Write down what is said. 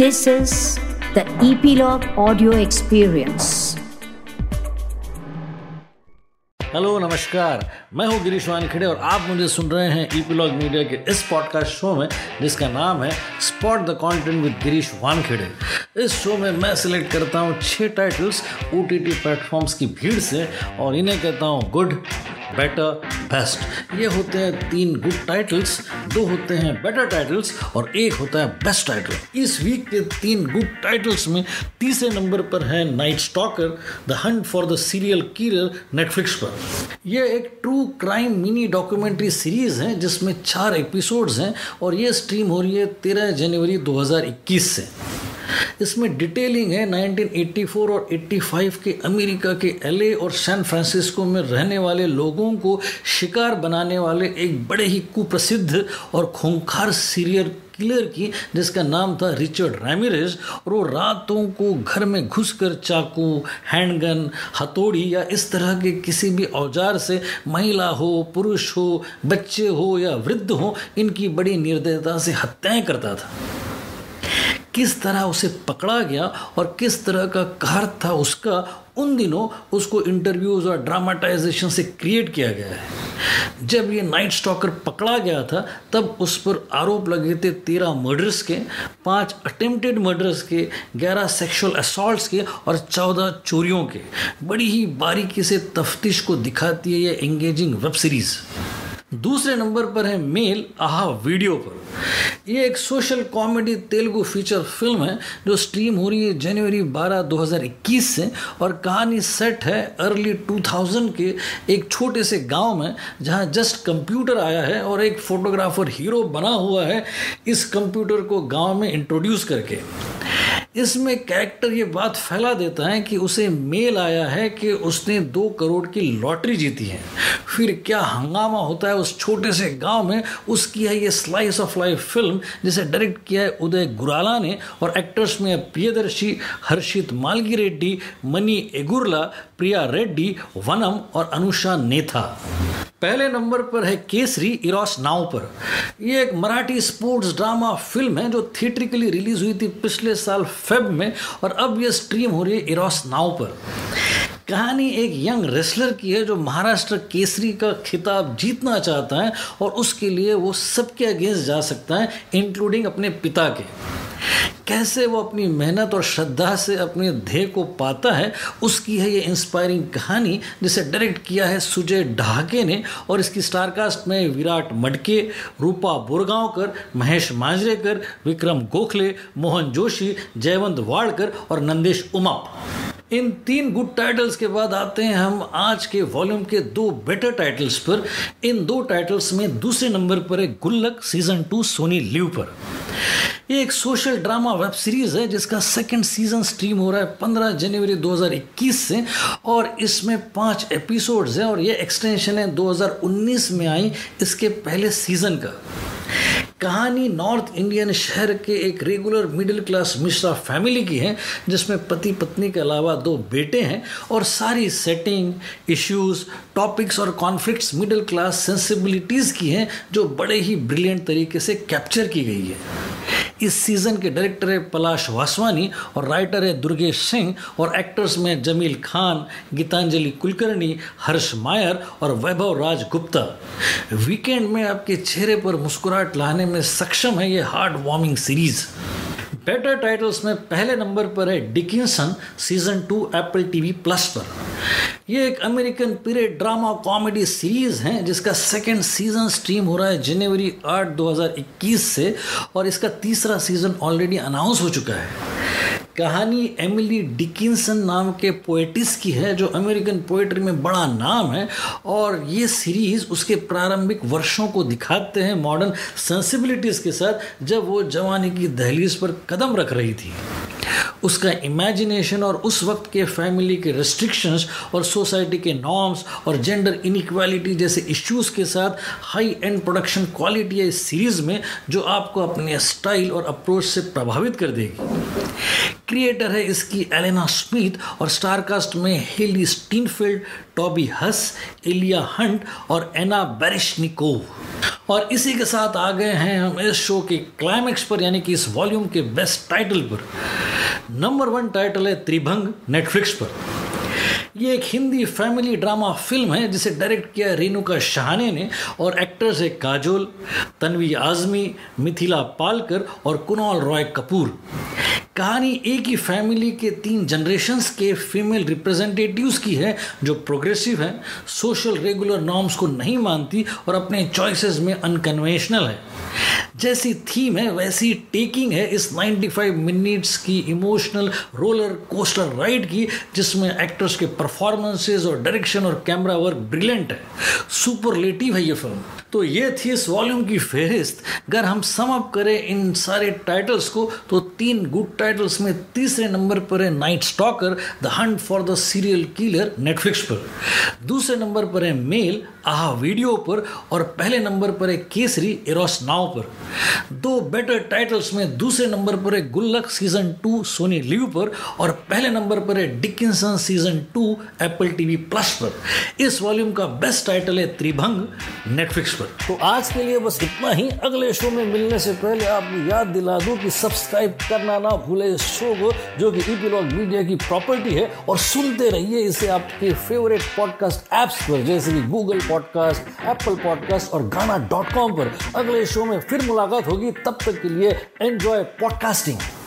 This is the Epilogue Audio Experience. Hello नमस्कार मैं हूँ गिरीश वानखेड़े और आप मुझे सुन रहे हैं ईपीलॉग मीडिया के इस पॉडकास्ट शो में, जिसका नाम है spot the content with Girish Wankhede इस शो में मैं सिलेक्ट करता हूँ छह टाइटल्स ओ टी प्लेटफॉर्म्स की भीड़ से और इन्हें कहता हूँ गुड बेटर बेस्ट ये होते हैं तीन गुड टाइटल्स दो होते हैं बेटर टाइटल्स और एक होता है बेस्ट टाइटल इस वीक के तीन गुड टाइटल्स में तीसरे नंबर पर है night stalker the hunt for the serial killer Netflix पर. यह एक true crime mini documentary series है, जिसमें चार एपिसोड्स हैं और ये स्ट्रीम हो रही है तेरह जनवरी 2021 से. इसमें डिटेलिंग है 1984 और 85 के अमेरिका के एलए और सैन फ्रांसिस्को में रहने वाले लोगों को शिकार बनाने वाले एक बड़े ही कुप्रसिद्ध और खूंखार सीरियल किलर की, जिसका नाम था रिचर्ड रैमिरेज और वो रातों को घर में घुसकर चाकू हैंडगन हथौड़ी या इस तरह के किसी भी औज़ार से महिला हो, पुरुष हो, बच्चे हो या वृद्ध हो, इनकी बड़ी निर्दयता से हत्याएँ करता था। किस तरह उसे पकड़ा गया और किस तरह का कहर था उसका, उन दिनों उसको इंटरव्यूज़ और ड्रामाटाइजेशन से क्रिएट किया गया है। जब ये नाइट स्टॉकर पकड़ा गया था, तब उस पर आरोप लगे थे तेरह मर्डर्स के, पाँच अटेम्प्टेड मर्डर्स के, ग्यारह सेक्सुअल असॉल्ट के और चौदह चोरियों के। बड़ी ही बारीकी से तफ्तीश को दिखाती है ये एंगेजिंग वेब सीरीज़ दूसरे नंबर पर है मेल आहा वीडियो पर। ये एक social comedy Telugu feature film है, जो स्ट्रीम हो रही है जनवरी 12 2021 से, और कहानी सेट है अर्ली 2000 के एक छोटे से गाँव में, जहाँ जस्ट कंप्यूटर आया है और एक फोटोग्राफर हीरो बना हुआ है इस कंप्यूटर को गाँव में इंट्रोड्यूस करके। इसमें कैरेक्टर ये बात फैला देता है कि उसे मेल आया है कि उसने दो करोड़ की लॉटरी जीती है। फिर क्या हंगामा होता है उस छोटे से गाँव में? उसकी है ये स्लाइस ऑफ़ लाइफ फ़िल्म जिसे डायरेक्ट किया है उदय गुराला ने और एक्टर्स में प्रियदर्शी, हर्षित मालगी रेड्डी मनी एगुरला, प्रिया रेड्डी, वनम और अनुषा नेथा। पहले नंबर पर है केसरी इरोस नाव पर। ये एक मराठी स्पोर्ट्स ड्रामा फ़िल्म है जो थिएट्रिकली रिलीज़ हुई थी पिछले साल फेब में और अब ये स्ट्रीम हो रही है इरोस नाव पर। कहानी एक यंग रेसलर की है जो महाराष्ट्र केसरी का खिताब जीतना चाहता है और उसके लिए वो सबके अगेंस्ट जा सकता है इंक्लूडिंग अपने पिता के। कैसे वो अपनी मेहनत और श्रद्धा से अपने ध्येय को पाता है, उसकी है ये इंस्पायरिंग कहानी, जिसे डायरेक्ट किया है सुजय ढाके ने और इसकी स्टारकास्ट में विराट मडके रूपा बोरगांवकर, महेश मांजरेकर, विक्रम गोखले, मोहन जोशी, जयवंत वाड़कर और नंदेश उमाप। इन तीन गुड टाइटल्स के बाद आते हैं हम आज के वॉल्यूम के दो बेटर टाइटल्स पर। इन दो टाइटल्स में दूसरे नंबर पर है गुल्लक सीज़न टू सोनी लिव पर। ये एक सोशल ड्रामा वेब सीरीज़ है जिसका सेकंड सीज़न स्ट्रीम हो रहा है 15 जनवरी 2021 से और इसमें पाँच एपिसोड्स हैं और ये एक्सटेंशन है 2019 में आई इसके पहले सीज़न का। कहानी नॉर्थ इंडियन शहर के एक regular middle class Mishra family की है, जिसमें पति पत्नी के अलावा दो बेटे हैं और सारी सेटिंग इश्यूज़ टॉपिक्स और कॉन्फ्लिक्ट्स मिडिल क्लास सेंसिबिलिटीज़ की हैं, जो बड़े ही ब्रिलियंट तरीके से कैप्चर की गई है। इस सीज़न के डायरेक्टर है पलाश वासवानी और राइटर है दुर्गेश सिंह और एक्टर्स में जमील खान, गीतांजलि कुलकर्णी, हर्ष मायर और वैभव राज गुप्ता वीकेंड में आपके चेहरे पर मुस्कुराहट लाने में सक्षम है ये heart warming series better titles में पहले नंबर पर है Dickinson season two Apple TV plus पर। यह एक American period drama comedy series है, जिसका सेकेंड सीज़न स्ट्रीम हो रहा है जनवरी आठ 2021 से, और इसका तीसरा सीज़न ऑलरेडी अनाउंस हो चुका है। कहानी एमिली डिकिंसन नाम के पोएटिस की है, जो अमेरिकन पोएट्री में बड़ा नाम है, और ये सीरीज़ उसके प्रारंभिक वर्षों को दिखाते हैं मॉडर्न सेंसिबिलिटीज़ के साथ, जब वो जवानी की दहलीज पर कदम रख रही थी। उसका इमेजिनेशन और उस वक्त के फैमिली के रेस्ट्रिक्शंस और सोसाइटी के नॉर्म्स और जेंडर इनक्वालिटी जैसे इश्यूज़ के साथ हाई एंड प्रोडक्शन क्वालिटी है इस सीरीज़ में, जो आपको अपने स्टाइल और अप्रोच से प्रभावित कर देगी। क्रिएटर है इसकी एलेना स्मिथ और स्टारकास्ट में Hailee Steinfeld Toby Huss Ella Hunt और एना बेरिशनिकोव और इसी के साथ आ गए हैं हम इस शो के क्लाइमेक्स पर, यानी कि इस वॉल्यूम के बेस्ट टाइटल पर। नंबर वन टाइटल है त्रिभंग नेटफ्लिक्स पर। ये एक हिंदी फैमिली ड्रामा फ़िल्म है, जिसे डायरेक्ट किया रेणुका शहाने ने और एक्टर्स है काजोल, तनवी आजमी, मिथिला पालकर और कुणाल रॉय कपूर। कहानी एक ही फैमिली के तीन जनरेशन्स के फीमेल रिप्रेजेंटेटिव्स की है, जो प्रोग्रेसिव हैं सोशल रेगुलर नॉर्म्स को नहीं मानती और अपने चॉइसेस में अनकन्वेंशनल है। जैसी थीम है, वैसी टेकिंग है इस 95 मिनट्स की इमोशनल रोलर कोस्टर राइड की, जिसमें एक्टर्स के परफॉर्मेंसेज और डायरेक्शन और कैमरा वर्क ब्रिलियंट है। सुपरलेटिव है ये फ़िल्म तो ये थी इस वॉल्यूम की फहरिस्त अगर हम सम अप करें इन सारे टाइटल्स को तो तीन गुड टाइटल्स में तीसरे नंबर पर है night stalker the hunt for the serial killer Netflix पर। दूसरे नंबर पर है मेल आहा, वीडियो पर, और पहले नंबर पर है केसरी एरोस नाव पर। दो बेटर टाइटल्स में दूसरे नंबर पर है गुल्लक सीज़न टू सोनी लिव पर और पहले नंबर पर है Dickinson season two Apple TV plus पर। इस वॉल्यूम का बेस्ट टाइटल है त्रिभंग नेटफ्लिक्स पर। तो आज के लिए बस इतना ही। अगले शो में मिलने से पहले आपको याद दिला दूँ कि सब्सक्राइब करना ना भूले इस शो को, जो कि ईपीलॉग मीडिया की प्रॉपर्टी है, और सुनते रहिए इसे आपके फेवरेट पॉडकास्ट एप्स पर, जैसे कि गूगल पॉडकास्ट एप्पल पॉडकास्ट और गाना डॉट कॉम पर। अगले शो में फिर मुलाकात होगी तब तक के लिए एंजॉय पॉडकास्टिंग